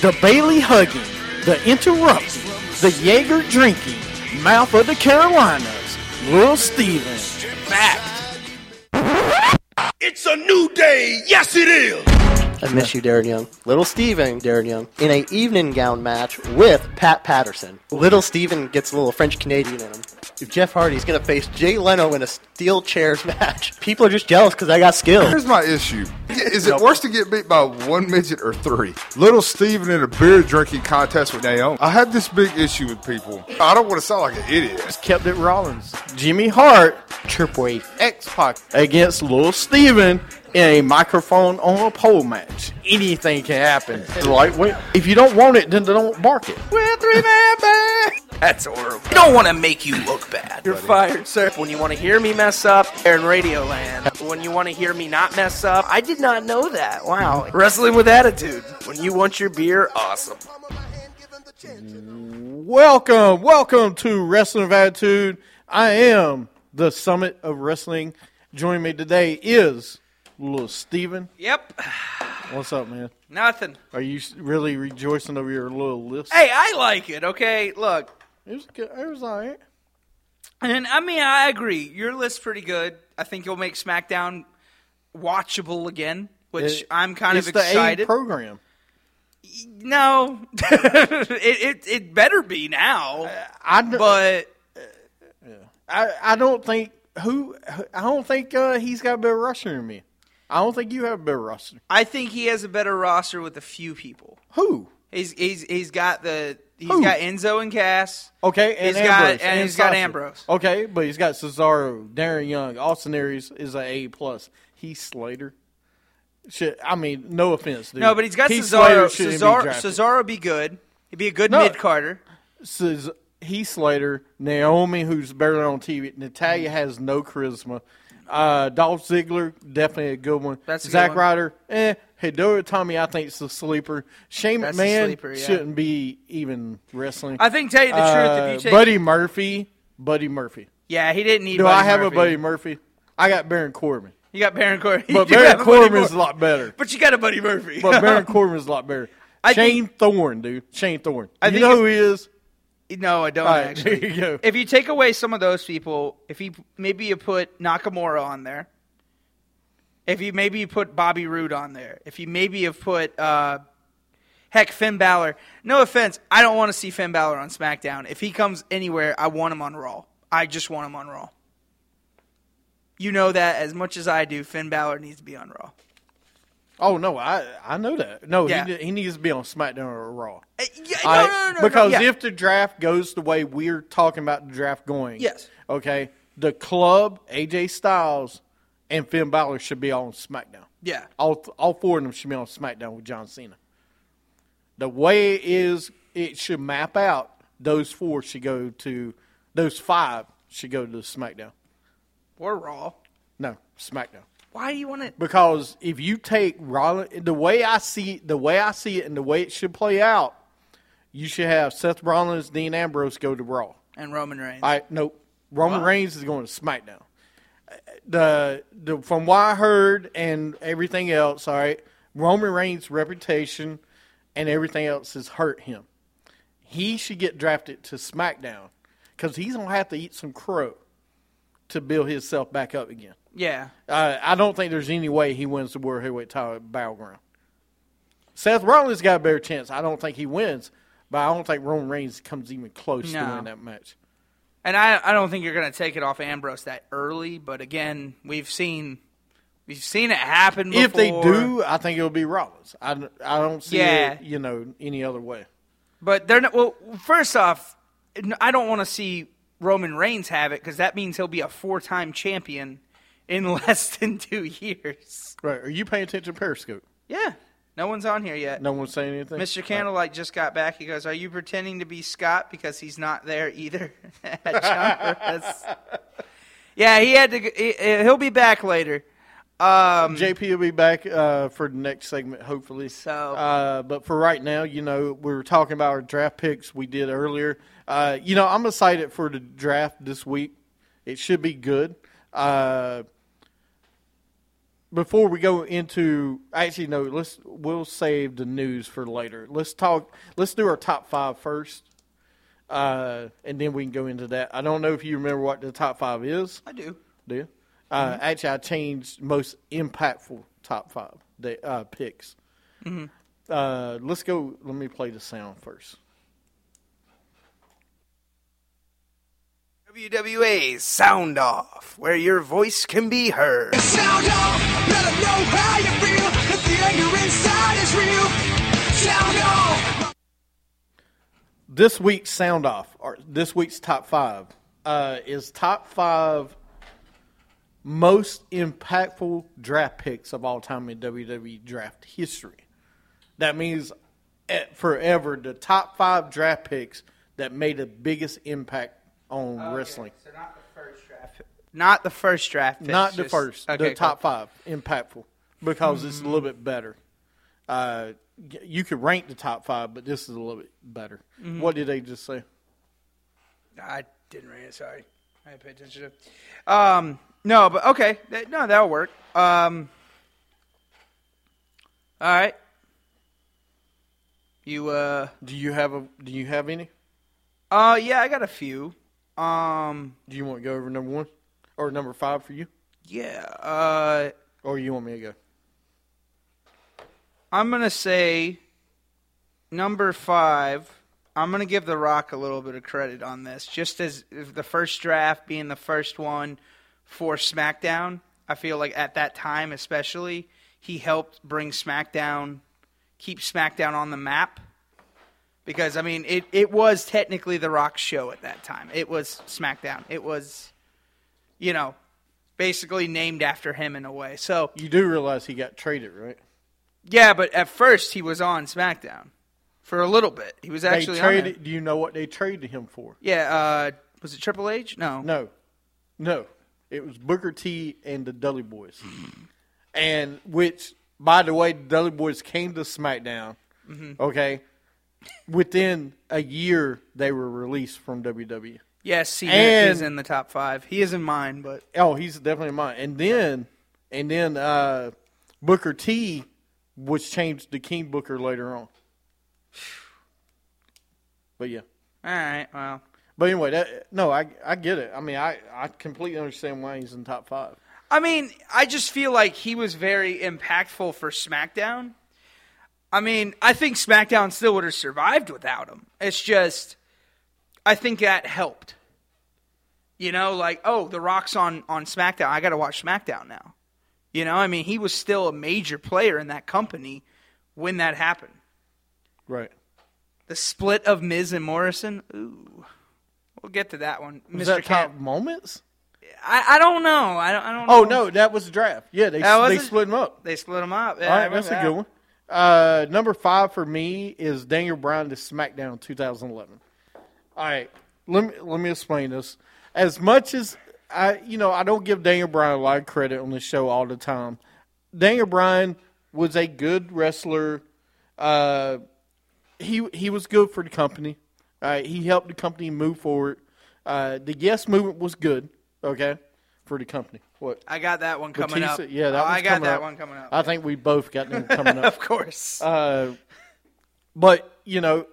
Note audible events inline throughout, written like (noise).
the Bailey hugging, the interrupting, the Jaeger drinking, mouth of the Carolinas, Lil Steven. Fact. It's a new day. Yes, it is. I miss you, Darren Young. Little Steven, Darren Young, in a evening gown match with Pat Patterson. Little Steven gets a little French Canadian in him. If Jeff Hardy's going to face Jay Leno in a steel chairs (laughs) match, people are just jealous because I got skill. Here's my issue. Is it worse to get beat by one midget or three? Little Steven in a beer drinking contest with Naomi. I have this big issue with people. I don't want to sound like an idiot. Just kept it Rollins. Jimmy Hart, Triple H, X Pac against Little Steven in a microphone on a pole match. Anything can happen. Like, wait, if you don't want it, then don't bark it. We're three man band. That's horrible. I don't want to make you look bad. You're fired, sir. When you want to hear me mess up, they're in Radioland. When you want to hear me not mess up, I did not know that. Wow. Wrestling with attitude. When you want your beer, awesome. Welcome, welcome to Wrestling of Attitude. I am the summit of wrestling. Joining me today is little Steven. Yep. What's up, man? Nothing. Are you really rejoicing over your little list? Hey, I like it, okay? Look. It was good. It was all right. And I mean, I agree. Your list's pretty good. I think you'll make SmackDown watchable again, which It- I'm kind it's of excited. program. no, (laughs) it, it it better be now. I, But yeah. I, I don't think who I don't think uh, he's got a better roster than me. I don't think you have a better roster. I think he has a better roster with a few people. Who? He's he's he's got the he's Who? got Enzo and Cass. Okay, and He's got- Ambrose, and he's got Ambrose. Okay, but he's got Cesaro, Darren Young, Austin Aries is a A plus. Heath Slater. Shit, I mean, no offense, dude. No, but he's got Heath Slater Cesaro. be Cesaro. Be good. He'd be a good No. mid carder. Ces- Heath Slater, Naomi, who's barely on TV. Natalya has no charisma. Uh, Dolph Ziggler, definitely a good one. That's Zack. Ryder, eh. Hideo Itami, I think is a sleeper. Shane That's a McMahon sleeper, yeah. shouldn't be even wrestling. I think tell you the Uh, truth, if you take Buddy Murphy, Buddy Murphy. yeah, he didn't need. Do Buddy I have Murphy. a Buddy Murphy? I got Baron Corbin, You got Baron Corbin, (laughs) You but do Baron a Buddy Corbin is a Mur- lot better. But you got a Buddy Murphy. But (laughs) Baron Corbin is a lot better. I Shane Thorne, dude. Shane Thorne. I you think know who he is? no, I don't All right, (laughs) actually. there you go. If you take away some of those people, if you maybe you put Nakamura on there, if you maybe you put Bobby Roode on there, if you maybe have put uh, heck Finn Balor. No offense, I don't want to see Finn Balor on SmackDown. If he comes anywhere, I want him on Raw. I just want him on Raw. You know that as much as I do. Finn Balor needs to be on Raw. Oh no, I I know that. No, Yeah. he he needs to be on SmackDown or Raw. Uh, yeah, no, I- no, no, no, because no, yeah. if the draft goes the way we're talking about the draft going, Yes. okay, the club, AJ Styles, and Finn Balor should be on SmackDown. yeah, All all four of them should be on SmackDown with John Cena. The way it is, it should map out. Those four should go to those five should go to SmackDown. or Raw. No, SmackDown. Why do you want it? Because if you take Rollins, the way I see the way I see it, and the way it should play out, you should have Seth Rollins, Dean Ambrose go to Raw. And Roman Reigns. I no Roman Reigns is going to SmackDown. The the from what I heard and everything else, all right, Roman Reigns' reputation and everything else has hurt him. He should get drafted to SmackDown because he's gonna have to eat some crow to build himself back up again. yeah. Uh, I don't think there's any way he wins the World Heavyweight title at Battleground. Seth Rollins got a better chance. I don't think he wins, but I don't think Roman Reigns comes even close to winning that match. And I, I don't think you're going to take it off Ambrose that early. But again, we've seen we've seen it happen. Before. If they do, I think it'll be Rollins. I, I don't see Yeah. it, you know, any other way. but they're not. Well, first off, I don't want to see Roman Reigns have it because that means he'll be a four-time champion in (laughs) less than two years. Right? Are you paying attention to Periscope? Yeah. No one's on here yet. No one's saying anything. Mr. Candlelight just got back. He goes, "Are you pretending to be Scott because he's not there either?" (laughs) (laughs) Yeah, he had to. he- He'll be back later. Um, JP will be back uh, for the next segment, hopefully. So- uh, but for right now, you know, we were talking about our draft picks we did earlier. Uh, you know, I'm excited for the draft this week. It should be good. Uh, before we go into, actually, no, let's we'll save the news for later. Let's talk. Let's do our top five first, uh, and then we can go into that. I don't know if you remember what the top five is. I do. Do you? Uh, Actually, I changed most impactful top five the, uh, picks. Uh, let's go. Let me play the sound first. WWA's Sound Off, where your voice can be heard. Sound off, let 'em know how you feel. If the anger inside is real, sound off. This week's sound off, or this week's top five, uh, is top five most impactful draft picks of all time in WWE draft history. That means eh, forever the top five draft picks that made the biggest impact on wrestling. So not the first draft. Not the first draft. Pick, Not the just- first, Okay, the top cool. five, impactful, because it's a little bit better. Uh, you could rank the top five, but this is a little bit better. Mm-hmm. What did they just say? I didn't read it. Sorry, I didn't pay attention. to Um, no, but okay, That- no, that'll work. Um, all right. You uh, Do you have a? Do you have any? uh, yeah, I got a few. Um, Do you want to go over number one or number five for you, yeah. Uh, or you want me to go? I'm gonna say number five. I'm gonna give The Rock a little bit of credit on this, just as if the first draft being the first one for SmackDown. I feel like at that time, especially, he helped bring SmackDown, keep SmackDown on the map. Because I mean, it, it was technically The Rock show at that time. It was SmackDown. It was, you know, basically named after him in a way. So You do realize he got traded, right? yeah, but at first he was on SmackDown for a little bit. He was actually they on there. traded. Do you know what they traded him for? Yeah, uh, was it Triple H? No. No, no. It was Booker T and the Dudley Boys, and which, by the way, the Dudley Boys came to SmackDown. Okay, within a year they were released from WWE. Yes, Cena And- is in the top five. He is in mine, but Oh, he's definitely mine. And then, and then uh, Booker T was changed to King Booker later on. But yeah. all right. Well, But anyway, that no, I I get it. I mean, I I completely understand why he's in top five. I mean, I just feel like he was very impactful for SmackDown. I mean, I think SmackDown still would have survived without him. It's just, I think that helped. You know, like, oh, The Rock's on, on SmackDown. I got to watch SmackDown now. You know, I mean, he was still a major player in that company when that happened. Right. The split of Miz and Morrison. Ooh, we'll get to that one. Was Mr. that top moments? I, I don't know. I don't. I don't. Oh know. no, that was the draft. Yeah, they they split them up. They split them up. Yeah, All right, that's a good one. Uh, number five for me is Daniel Bryan to SmackDown 2011. All right, let me let me explain this. As much as I, you know, I don't give Daniel Bryan a lot of credit on the show all the time. Daniel Bryan was a good wrestler. Uh, he he was good for the company. Uh, he helped the company move forward. Uh, the Yes movement was good. Okay, for the company. What? I got that one coming Batista- up. Yeah, that Oh, I got that up. one coming up. I think we both got them (laughs) coming up. of course. Uh, but you know,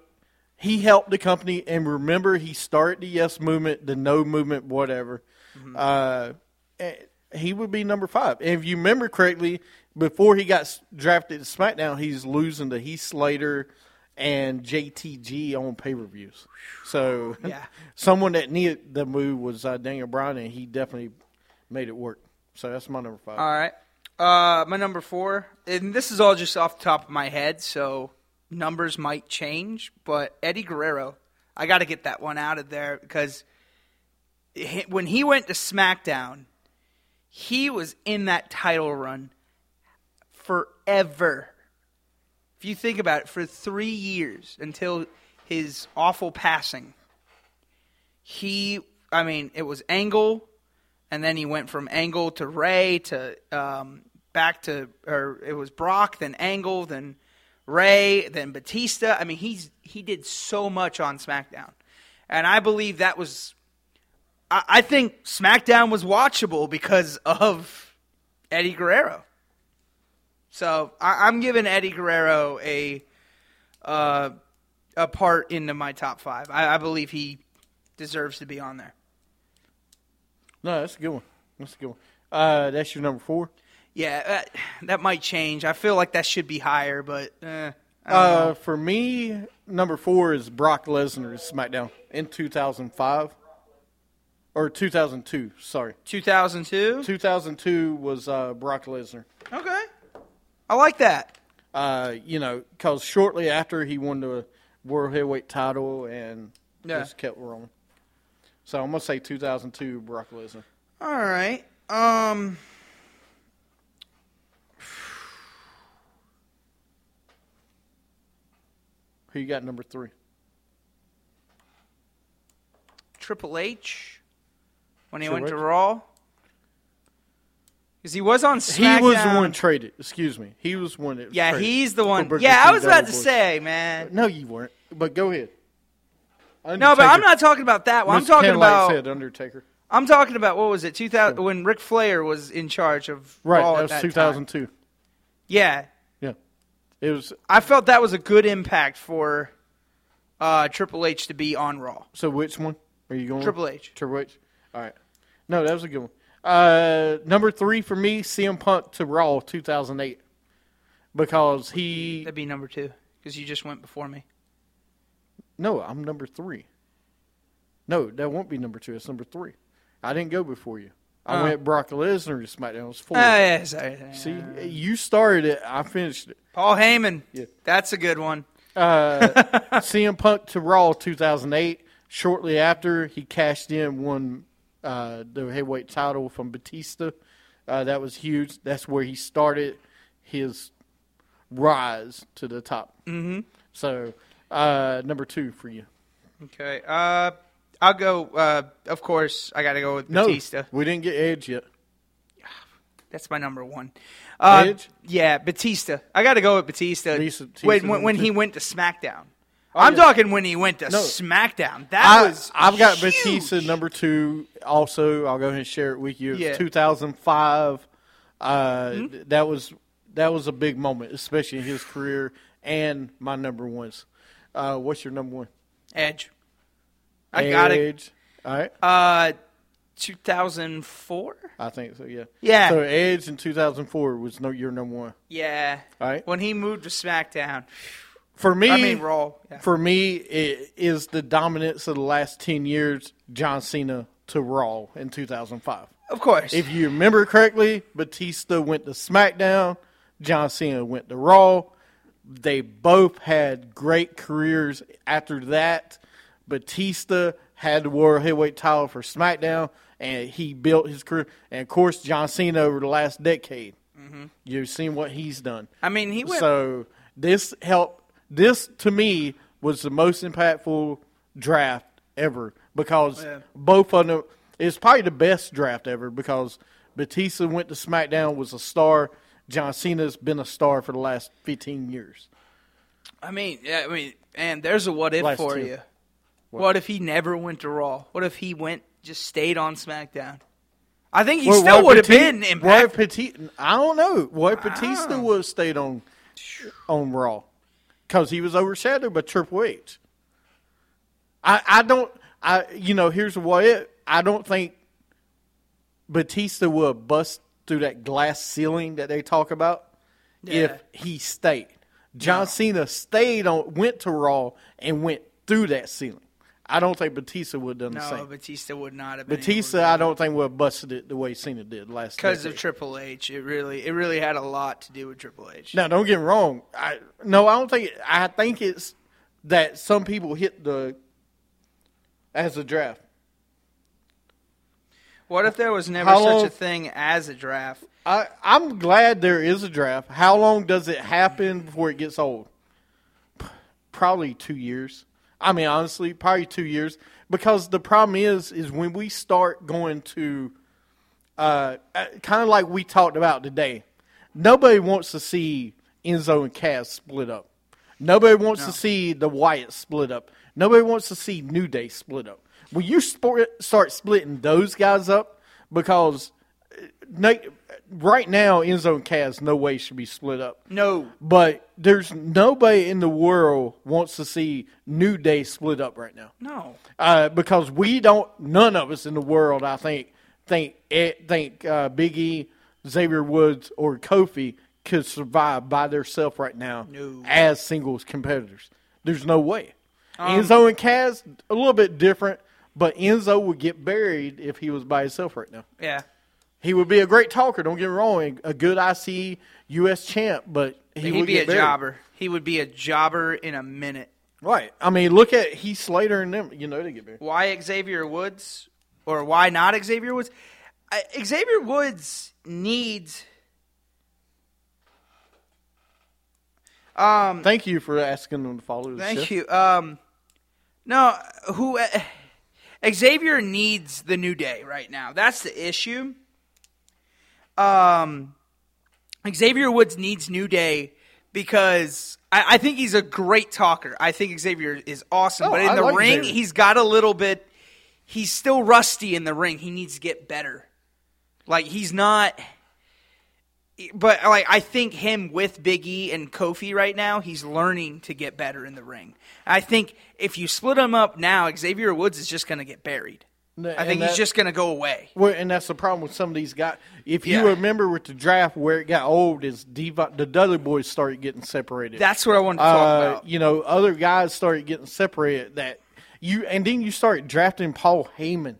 he helped the company, and remember, he started the Yes movement, the No movement, whatever. Uh, eh, he would be number five. And if you remember correctly, before he got s- drafted to SmackDown, he's losing to Heath Slater and JTG on pay per views. So, Yeah. (laughs) someone that needed the move was uh, Daniel Bryan, and he definitely made it work. So that's my number five. all right. Uh, my number four, and this is all just off the top of my head, so numbers might change. But Eddie Guerrero, I got to get that one out of there because when he went to SmackDown, he was in that title run forever. if you think about it, for three years until his awful passing, he, I mean, it was Angle, and then he went from Angle to Ray to um, back to, or it was Brock, then Angle, then Ray, then Batista. I mean, he's he did so much on SmackDown, and I believe that was. I, think SmackDown was watchable because of Eddie Guerrero. So I, I'm giving Eddie Guerrero a uh, a part into my top five. I believe he deserves to be on there. No, that's a good one. That's a good one. Uh, that's your number four. Yeah, that, that might change. I feel like that should be higher, but eh, Uh, for me, number four is Brock Lesnar's SmackDown in 2005 or 2002. Sorry, 2002. 2002 was uh, Brock Lesnar. Okay, I like that. Uh, you know, because shortly after he won the world heavyweight title and Yeah. just kept rolling. So I'm gonna say 2002 Brock Lesnar. All right. Um. Who you got number three? Triple H when he Triple went to Raw. Because he was on SmackDown. He was the one traded. Excuse me. He was one that. Yeah, traded he's the one. Booker Yeah, I was about to say, man. No, you weren't. But go ahead. No, but I'm not talking about that one. I'm Mr. talking about. said Undertaker. I'm talking about what was it? 2000 when Ric Flair was in charge of Right, Raw that at was that 2002. Time. Yeah, Yeah, it was. I felt that was a good impact for uh, Triple H to be on Raw. So which one are you going? with? Triple H. Triple H. All right. No, that was a good one. Uh, number three for me, CM Punk to Raw 2008, because he. That'd be number two because you just went before me. No, I'm number three. No, that won't be number two. It's number three. I didn't go before you. I Oh. went Brock Lesnar to SmackDown. It was four. Oh, yeah, sorry. See, you started it. I finished it. Paul Heyman. Yeah. That's a good one. Uh, (laughs) CM Punk to Raw 2008. Shortly after, he cashed in, won uh, the heavyweight title from Batista. Uh, that was huge. That's where he started his rise to the top. Mm-hmm. So, uh, number two for you. Okay. Uh, I'll go. Uh, of course, I got to go with No, Batista. we didn't get Edge yet. (sighs) That's my number one. Uh, Edge? Yeah, Batista. I got to go with Batista. Batista- when when, when he went to SmackDown. I'm yeah. talking when he went to No. SmackDown. That I, was. I've got huge. Batista number two. Also, I'll go ahead and share it with you. It Yeah. Mm-hmm. 2005. Uh, th- That was that was a big moment, especially in his career. And my number ones. Uh, what's your number one? Edge. I got it. Edge. All right, Uh, 2004. I think so. Yeah. Yeah. So Edge in 2004 was no your number one. Yeah. All right. When he moved to SmackDown. For me, I mean Raw. Yeah. for me, it is the dominance of the last ten years. John Cena to Raw in 2005. Of course. If you remember correctly, Batista went to SmackDown, John Cena went to Raw. They both had great careers after that. Batista had the World Heavyweight title for SmackDown, and he built his career. And of course, John Cena over the last decade. Mm-hmm. You've seen what he's done. I mean, he went. So this helped. This to me was the most impactful draft ever because Yeah. both of them. It's probably the best draft ever because Batista went to SmackDown was a star. John Cena's been a star for the last fifteen years. I mean, yeah, I mean, and there's a what if Last for two. you. What? if he never went to Raw? What if he went just stayed on SmackDown? I think he Well, still would have been What impactful. Batista? I don't know. What if Batista would have stayed on on Raw because he was overshadowed by Triple H. I I don't. I you know here's the what if I don't think Batista would have bust through that glass ceiling that they talk about Yeah. if he stayed. John Cena stayed on went to Raw and went through that ceiling. I don't think Batista would have done the same. no. Batista would not have been. Batista, I don't think would have busted it the way Cena did last because of. Triple H. It really, it really had a lot to do with Triple H. Now, don't get me wrong. I no, I don't think. I think it's that some people hit the as a draft. What if there was never How such long- a thing as a draft? I I'm glad there is a draft. How long does it happen before it gets old? probably two years. I mean, honestly, probably two years. Because the problem is, is when we start going to, uh, kind of like we talked about today, nobody wants to see Enzo and Cass split up. Nobody wants to see the Wyatt split up. Nobody wants to see New Day split up. When you start splitting those guys up, because uh, right now Enzo and Cass no way should be split up. No. But there's nobody in the world wants to see New Day split up right now. No. Uh, because we don't, none of us in the world, I think, think think uh, Big E, Xavier Woods, or Kofi could survive by themselves right now No. as singles competitors. There's no way. Enzo and Cass a little bit different, but Enzo would get buried if he was by himself right now. Yeah. He would be a great talker. Don't get me wrong, a good IC U.S. champ, but he He'd be a buried. jobber. He would be a jobber in a minute. Right. I mean, look at Heath Slater and them. You know they get buried. Why Xavier Woods or why not Xavier Woods? I, Xavier Woods needs. Um, Thank you for asking them to follow. The thank shift. you. Um, no, who uh, Xavier needs the new day right now. That's the issue. Um, Xavier Woods needs New Day because I, I think he's a great talker. I think Xavier is awesome, Oh, but in I the like ring, Xavier. he's got a little bit. He's still rusty in the ring. He needs to get better. Like he's not. But like I think him with Big E and Kofi right now, he's learning to get better in the ring. I think if you split him up now, Xavier Woods is just going to get buried. And I think he's just going to go away. Well, and that's the problem with some of these guys. If you Yeah. remember with the draft where it got old, is Diva, the Dudley boys started getting separated. That's what I wanted to talk uh, about. You know, other guys started getting separated. That you and then you start drafting Paul Heyman.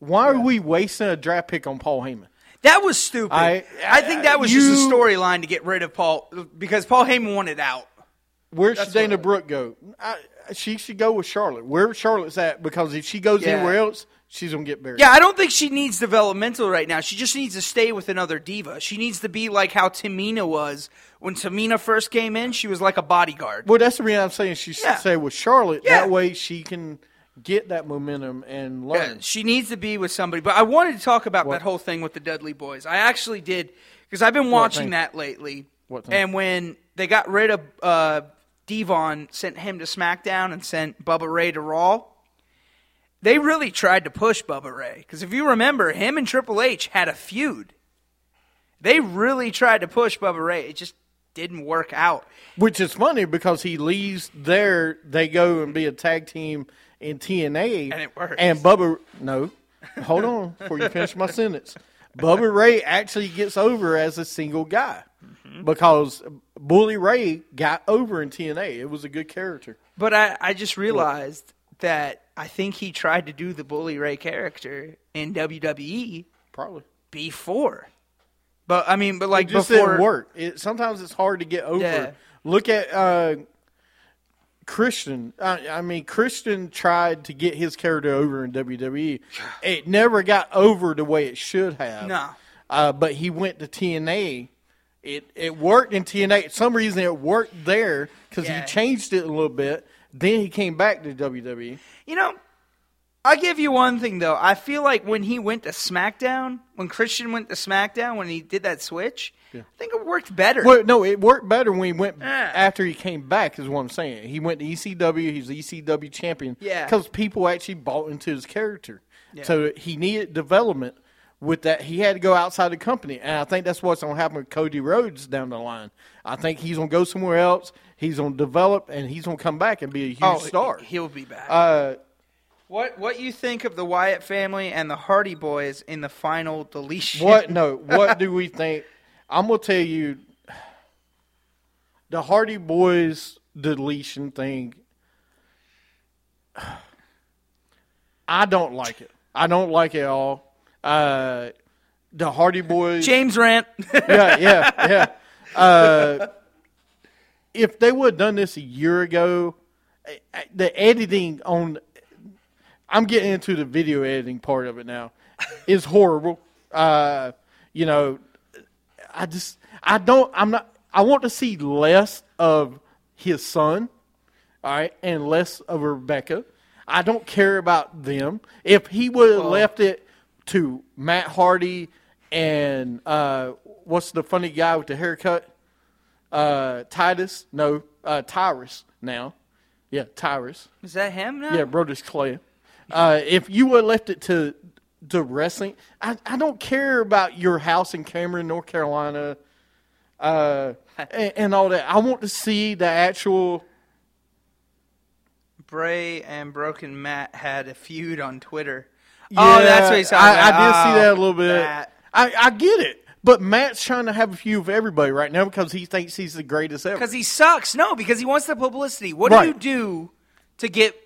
Why are we wasting a draft pick on Paul Heyman? That was stupid. I, I- think that was just a storyline to get rid of Paul because Paul Heyman wanted out. Where should That's Dana what- Brooke go? I, she should go with Charlotte. Where Charlotte's at? Because if she goes Yeah. anywhere else, she's gonna get buried. Yeah, I don't think she needs developmental right now. She just needs to stay with another diva. She needs to be like how Tamina was when Tamina first came in. She was like a bodyguard. Well, that's the reason I'm saying she should Yeah. stay with Charlotte. Yeah. That way she can get that momentum and Yeah, learn. she needs to be with somebody. But I wanted to talk about What? that whole thing with the Dudley Boys. I actually did because I've been watching that lately. What thing? And when they got rid of uh, D-Von, sent him to SmackDown and sent Bubba Ray to Raw. They really tried to push Bubba Ray because if you remember, him and Triple H had a feud. They really tried to push Bubba Ray. It just didn't work out. Which is funny because he leaves there, they go and be a tag team in TNA. And it works. And Bubba, no, hold on before you finish my sentence. Bubba Ray actually gets over as a single guy Mm-hmm. because Bully Ray got over in TNA. It was a good character. But I, I just realized that I think he tried to do the Bully Ray character in WWE Probably. before. But I mean, but like It just before didn't work. It, sometimes it's hard to get over. Yeah. Look at uh, Christian. I, I mean, Christian tried to get his character over in WWE. It never got over the way it should have. No. Uh, but he went to TNA. It it worked in TNA. For some reason, it worked there because Yeah. he changed it a little bit. Then he came back to. WWE. You know, I'll give you one thing though. I feel like when he went to SmackDown, when Christian went to SmackDown, when he did that switch, I think it worked better. Well, no, it worked better when he went Yeah. after he came back. Is what I'm saying. He went to ECW. He's the ECW champion. Yeah. because people actually bought into his character. So he needed development with that. He had to go outside the company, and I think that's what's going to happen with Cody Rhodes down the line. I think he's going to go somewhere else. He's going to develop, and he's going to come back and be a huge oh, star. he'll be back. Uh, what what you think of the Wyatt family and the Hardy Boys in the final deletion? What? No. (laughs) What do we think? I'm gonna tell you, the Hardy Boys deletion thing. I don't like it. I don't like it at all. Uh, the Hardy Boys. James Rant. (laughs) yeah, yeah, yeah. Uh, if they would have done this a year ago, eh, eh, the editing on. I'm getting into the video editing part of it now. Is horrible. Uh, you know, I just I don't I'm not I want to see less of his son all right, and less of Rebecca. I don't care about them. If he would have left it to Matt Hardy and uh, what's the funny guy with the haircut? Uh, Titus? No, uh, Tyrus now. Yeah, Tyrus. Is that him now? Yeah, Brodus Clay. Uh, if you would have left it to to wrestling, I, I don't care about your house in Cameron, North Carolina, uh, (laughs) and, and all that. I want to see the actual. Bray and Broken Matt had a feud on Twitter. oh, that's what he's talking I, about. I did see Oh, that a little bit. I, I get it, but Matt's trying to have a feud with everybody right now because he thinks he's the greatest ever. Because he sucks. No, because he wants the publicity. What Right. do you do to get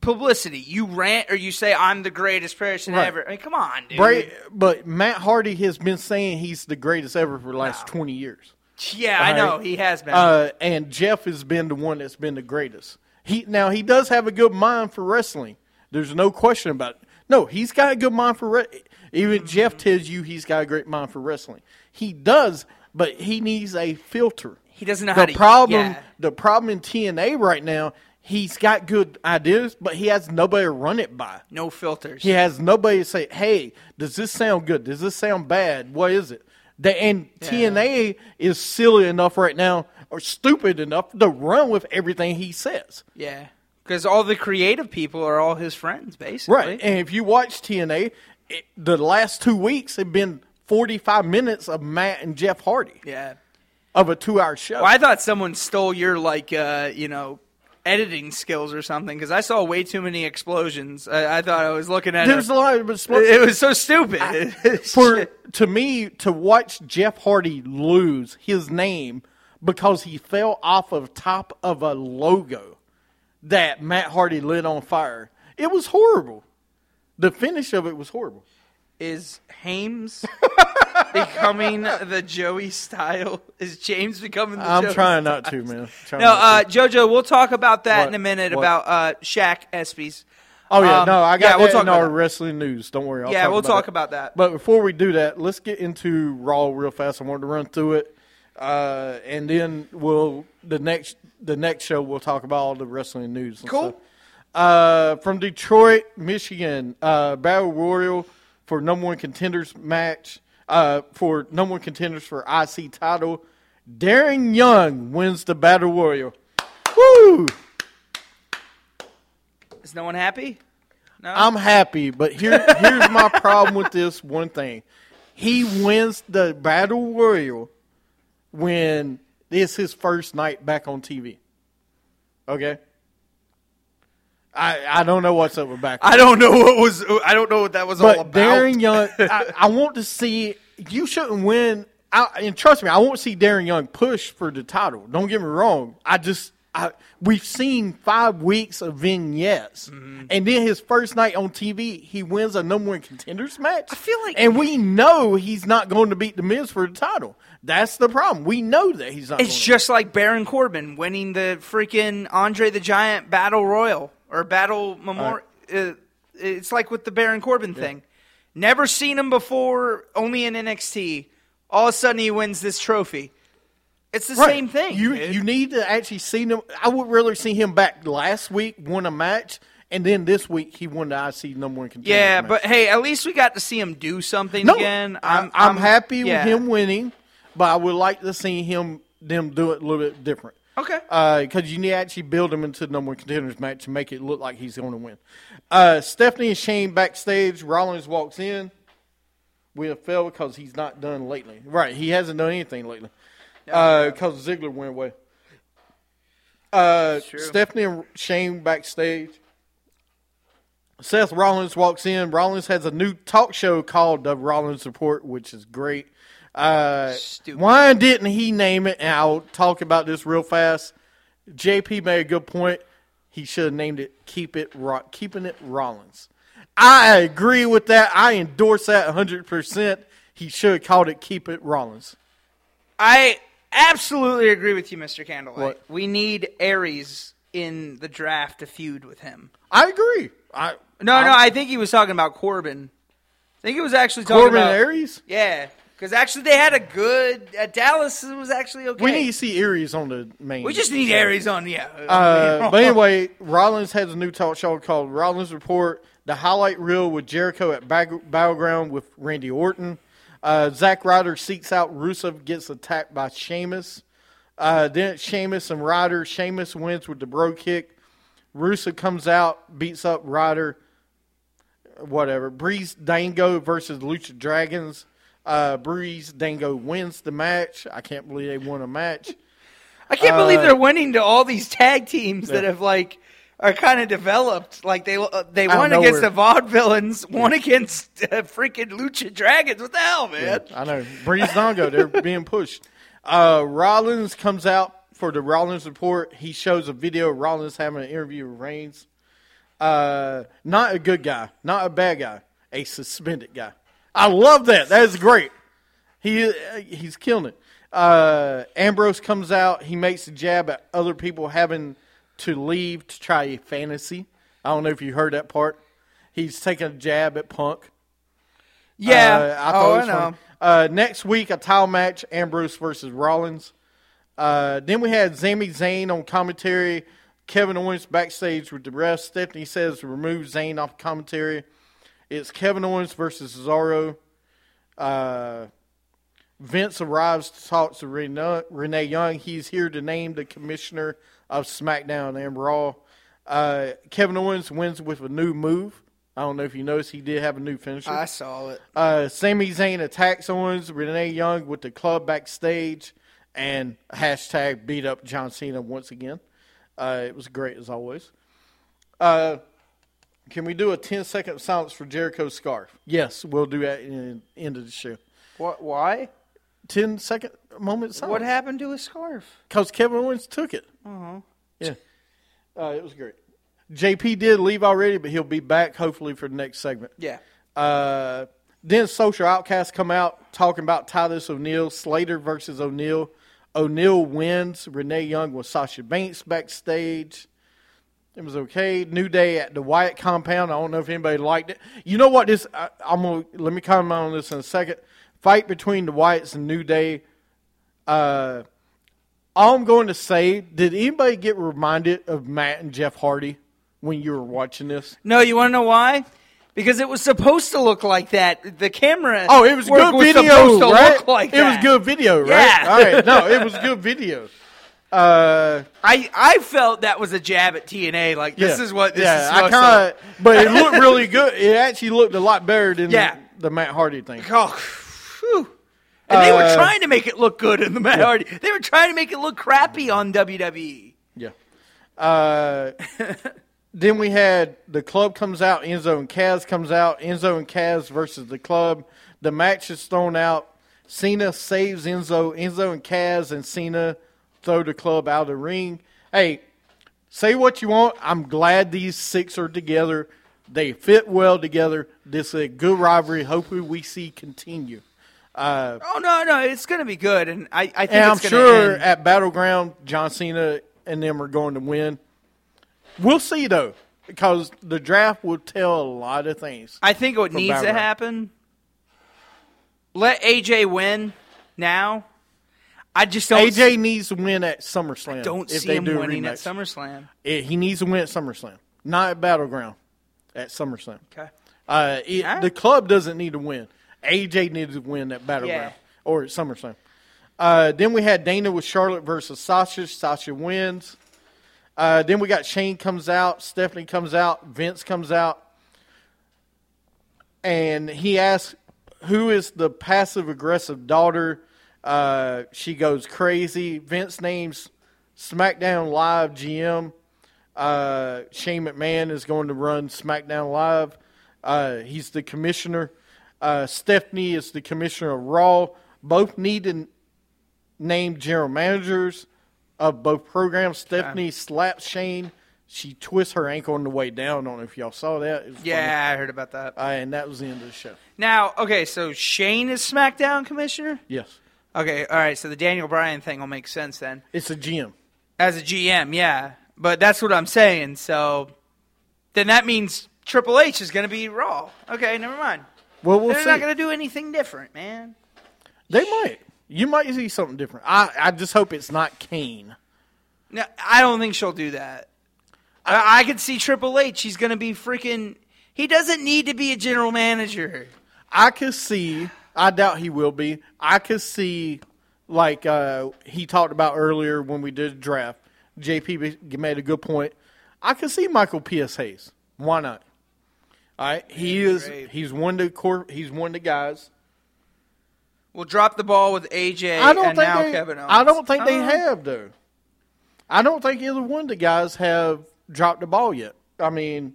publicity? You rant or you say I'm the greatest person Right. ever. I mean, come on, dude. Bray, but Matt Hardy has been saying he's the greatest ever for the last twenty years. Yeah, I know he has been. Uh, and Jeff has been the one that's been the greatest. He now he does have a good mind for wrestling. There's no question about it. No, he's got a good mind for re- even Jeff tells you he's got a great mind for wrestling. He does, but he needs a filter. he doesn't know The how to. problem, yeah. the problem in TNA right now, he's got good ideas, but he has nobody to run it by. no filters. He has nobody to say, "Hey, does this sound good? Does this sound bad? What is it?" The, and TNA is silly enough right now, or stupid enough to run with everything he says. Yeah, because all the creative people are all his friends, basically. Right. And if you watch TNA, it, the last two weeks have been forty-five minutes of Matt and Jeff Hardy Yeah. of a two-hour show. Well, I thought someone stole your like, uh, you know, editing skills or something because I saw way too many explosions. I, I thought I was looking at There's it. a lot of expl- It was so stupid. (laughs) for to me to watch Jeff Hardy lose his name because he fell off of top of a logo that Matt Hardy lit on fire. It was horrible. The finish of it was horrible. is Hames (laughs) becoming the Joey style? Is James becoming the Joey I'm Joey trying not to, man. Trying No, not uh, to. JoJo, we'll talk about that What? in a minute What? about uh, Shaq Espys. oh yeah, um, no, I got yeah, we'll that talk in about our that. wrestling news. Don't worry. I'll Yeah, talk we'll about talk about that. But before we do that, let's get into Raw real fast. I wanted to run through it, uh, and then we'll the next the next show we'll talk about all the wrestling news. and Cool. stuff. Uh, from Detroit, Michigan, uh, Battle Royal for number one contenders match. Uh, for number one contenders for IC title, Darren Young wins the Battle Royal. Woo! Is no one happy? No. I'm happy, but here here's my (laughs) problem with this one thing. He wins the battle royal when it's his first night back on TV. Okay? I I don't know what's up with back. I don't know what was. I don't know what that was all about. Darren Young, (laughs) I, I want to see. You shouldn't win. I, and trust me, I won't see Darren Young push for the title. Don't get me wrong. I just, I, we've seen five weeks of vignettes, Mm-hmm. and then his first night on TV, he wins a number one contenders match. I feel like- and we know he's not going to beat the Miz for the title. That's the problem. We know that he's not. It's just like Baron Corbin winning the freaking Andre the Giant Battle Royal or Battle Memorial. Uh, it's like with the Baron Corbin thing. Never seen him before, only in NXT. All of a sudden, he wins this trophy. It's the Right. same thing. You dude. you need to actually see him. I would rather see him back last week won a match, and then this week he won the IC number one contender. yeah, match. but hey, at least we got to see him do something no, again. I'm, I'm, happy yeah. with him winning, but I would like to see him them do it a little bit different. Okay. Because you need to actually build him into the number one contenders match to make it look like he's going to win. Uh, Stephanie and Shane backstage. Rollins walks in. with failed because he's not done lately. Right, he hasn't done anything lately. Because Ziggler went away. Uh, Stephanie and Shane backstage. Seth Rollins walks in. Rollins has a new talk show called The Rollins Report, which is great. Uh, why didn't he name it? And I'll talk about this real fast. JP made a good point. He should have named it "Keep It Ro- Keeping It Rollins." I agree with that. I endorse that 100. percent He should have called it "Keep It Rollins." I absolutely agree with you, Mr. Candlelight. What? We need Aries in the draft to feud with him. I agree. I No, no, I think he was talking about Corbin. I think he was actually talking Corbin about Aries. Yeah, Because actually, they had a good at Dallas. Was actually okay. We need to see Aries on the main. We just need Aries on. Yeah. Uh, (laughs) but anyway, Rollins has a new talk show called Rollins Report. The highlight reel with Jericho at Bag- Battleground with Randy Orton. Uh, Zack Ryder seeks out Rusev, gets attacked by Sheamus. Uh, then it's Sheamus and Ryder. Sheamus wins with the Brogue Kick. Rusev comes out, beats up Ryder. Whatever. Breezango versus Lucha Dragons. Uh, Breezango wins the match. I can't believe they won a match. I can't believe uh, they're winning to all these tag teams that have like are kind of developed. Like they uh, they won against the. Vaudevillains, won against uh, freaking Lucha Dragons. What the hell, man? I know. Breezango, they're (laughs) being pushed. Uh, Rollins comes out for the Rollins report. He shows a video of Rollins having an interview with Reigns. Uh, not a good guy, not a bad guy, a suspended guy. I love that. That is great. He he's killing it. Uh, Ambrose comes out. He makes a jab at other people having to leave to try a fantasy. I don't know if you heard that part. He's taking a jab at Punk. Yeah. Uh, I thought oh, it was I know. funny. Uh, next week, a title match: Ambrose versus Rollins. Uh, then we had Sami Zayn on commentary. Kevin Owens backstage with the rest. Stephanie says remove Zayn off commentary. It's Kevin Owens versus Cesaro. Uh, Vince arrives to talk to Rene, Renee Young. He's here to name the commissioner of SmackDown and Raw. Uh, Kevin Owens wins with a new move. I don't know if you noticed he did have a new finisher. I saw it. Uh, Sami Zayn attacks Owens, Renee Young with the club backstage, and hashtag beat up John Cena once again. Uh, it was great as always. Uh, can we do a 10 second silence for Jericho's scarf? Yes, we'll do that in the end of the show. What? Why? 10 second moment silence. What happened to his scarf? Because Kevin Owens took it. Uh-huh. Yeah. Uh, it was great. JP did leave already, but he'll be back hopefully for the next segment. Yeah. Uh, then Social Outcasts come out talking about Titus O'Neil, Slater versus O'Neil. O'Neil wins. Renee Young with Sasha Banks backstage. It was okay. New Day at the Wyatt compound. I don't know if anybody liked it. You know what? This I, I'm gonna let me comment on this in a second. Fight between the Wyatts and New Day. Uh, all I'm going to say: Did anybody get reminded of Matt and Jeff Hardy when you were watching this? No, you want to know why? Because it was supposed to look like that. The camera. Oh, it was good was video, to right? look like it was good video, right? Yeah. All right. No, it was good video. (laughs) Uh, I I felt that was a jab at TNA. Like this yeah. is what this yeah, is I kind of, (laughs) but it looked really (laughs) good. It actually looked a lot better than Yeah. the, the Matt Hardy thing. Oh. And they were Uh, trying to make it look good in the Matt Hardy. They were trying to make it look crappy on. WWE. Yeah. Uh, (laughs) then we had the club comes out, Enzo and Cass comes out, Enzo and Cass versus the club. The match is thrown out. Cena saves Enzo. Enzo and Cass and Cena throw the club out of the ring. Hey, say what you want. I'm glad these six are together. They fit well together. This is a good rivalry. Hopefully, we see continue. Uh, Oh no, no, it's going to be good, and I, I think and I'm sure end. at Battleground, John Cena and them are going to win. We'll see though, because the draft will tell a lot of things. I think what needs to happen. Let AJ win now. I just don't. AJ needs to win at SummerSlam. don't if see they him do winning at. SummerSlam. It- he needs to win at SummerSlam, not at Battleground. At SummerSlam, Okay. uh, it- the club doesn't need to win. AJ needs to win at Battleground Yeah. or at SummerSlam. Uh, then we had Dana with Charlotte versus Sasha. Sasha wins. Uh, then we got Shane comes out, Stephanie comes out, Vince comes out, and he asks, "Who is the passive aggressive daughter?" Uh, she goes crazy. Vince names SmackDown Live GM. Uh, Shane McMahon is going to run SmackDown Live. Uh, he's the commissioner. Uh, Stephanie is the commissioner of Raw. Both need to name general managers of both programs. Stephanie slaps Shane. She twists her ankle on the way down. I don't know if y'all saw that. Was funny. Yeah, I heard about that. Uh, and that was the end of the show. Now, okay, so Shane is SmackDown commissioner. Yes. Okay, all right. So the Daniel Bryan thing will make sense then. It's a GM. As a GM, yeah. But that's what I'm saying. So then that means Triple H is going to be Raw. Okay, never mind. Well, we'll They're see. not going to do anything different, man. They might. You might see something different. I, I just hope it's not Kane. No, I don't think she'll do that. I, I could see Triple H. He's going to be freaking. He doesn't need to be a general manager. I could see. I doubt he will be. I could see, like uh, he talked about earlier when we did the draft. JP made a good point. I could see Michael P.S. Hayes. Why not? All right, he is. He's one of the core. He's one of the guys. We'll drop the ball with AJ I don't and think now they, Kevin Owens. I don't think they Uh, have though. I don't think either one of the guys have dropped the ball yet. I mean,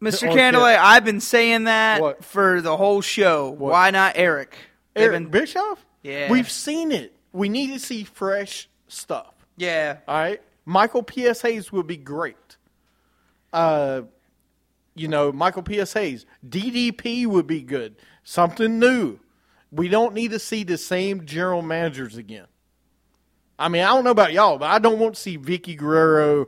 Mr. Or Candlelight, I've been saying that What? for the whole show. Why not Eric? They've Eric been- Bischoff. Yeah. we've seen it. We need to see fresh stuff. yeah. All right, Michael P.S. Hayes would be great. Uh, you know, Michael P.S. Hayes, DDP would be good. Something new. We don't need to see the same general managers again. I mean, I don't know about y'all, but I don't want to see Vickie Guerrero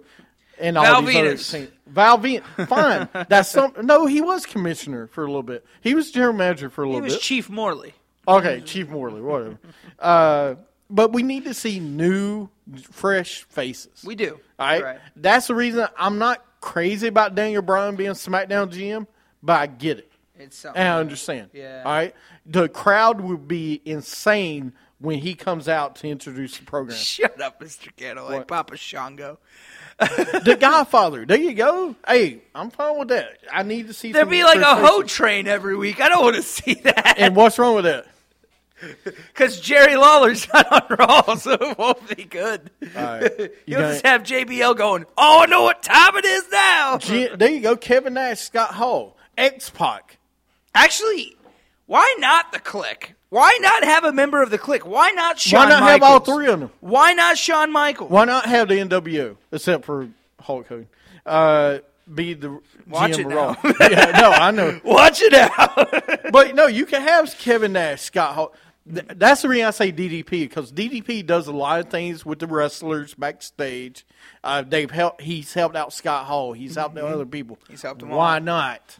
and all Val these other Venis. things. Val fine. That's some. No, he was commissioner for a little bit. He was general manager for a little bit. He was bit. Chief Morley. Okay, Chief Morley, whatever. Uh, but we need to see new, fresh faces. We do. All right? Right. That's the reason I'm not crazy about Daniel Bryan being SmackDown GM, but I get it. It's something. And I understand. Yeah. All right? The crowd would be insane when he comes out to introduce the program. Shut up, Mr. Candlelight. What? Papa Shango. the Godfather. There you go. Hey, I'm fine with that. I need to see There'd be like a hoe train every week. I don't want to see that. And what's wrong with that? (laughs) Because Jerry Lawler's not on (laughs) Raw, so it won't be good. Right. (laughs) You You'll just have JBL going, oh, I know what time it is now. G- there you go. Kevin Nash, Scott Hall, X Pac. Actually, why not the Kliq? Why not have a member of the Kliq? Why not Shawn Why not Michaels? have all three of them? Why not Shawn Michaels? Why not have the NWO except for Hulk Hogan? Uh, be the Watch GM it. Raw. (laughs) yeah, no, I know. (laughs) Watch it out. (laughs) But no, you can have Kevin Nash, Scott Hall. Th- That's the reason I say DDP because DDP does a lot of things with the wrestlers backstage. Uh, they've helped. He's helped out Scott Hall. He's helped out other people. Mm-hmm. He's helped them Why all. not?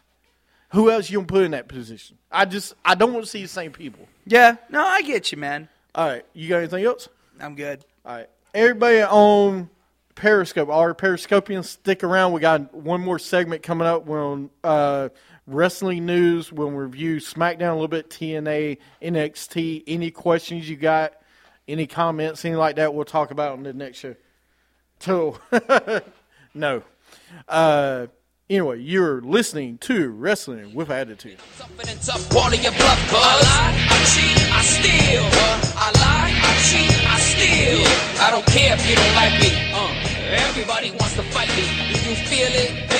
Who else you gonna put in that position? I just I don't want to see the same people. yeah, no, I get you, man. All right, you got anything else? I'm good. All right. Everybody on Periscope, all our Periscopians, stick around. We got one more segment coming up. We're on uh, wrestling news. We'll review SmackDown a little bit, TNA, NXT. Any questions you got, any comments, anything like that, we'll talk about on the next show. So, (laughs) no. Uh, anyway, you're listening to Wrestling with Attitude. I don't care if you don't like me. Uh, everybody wants to fight me. Do you feel it?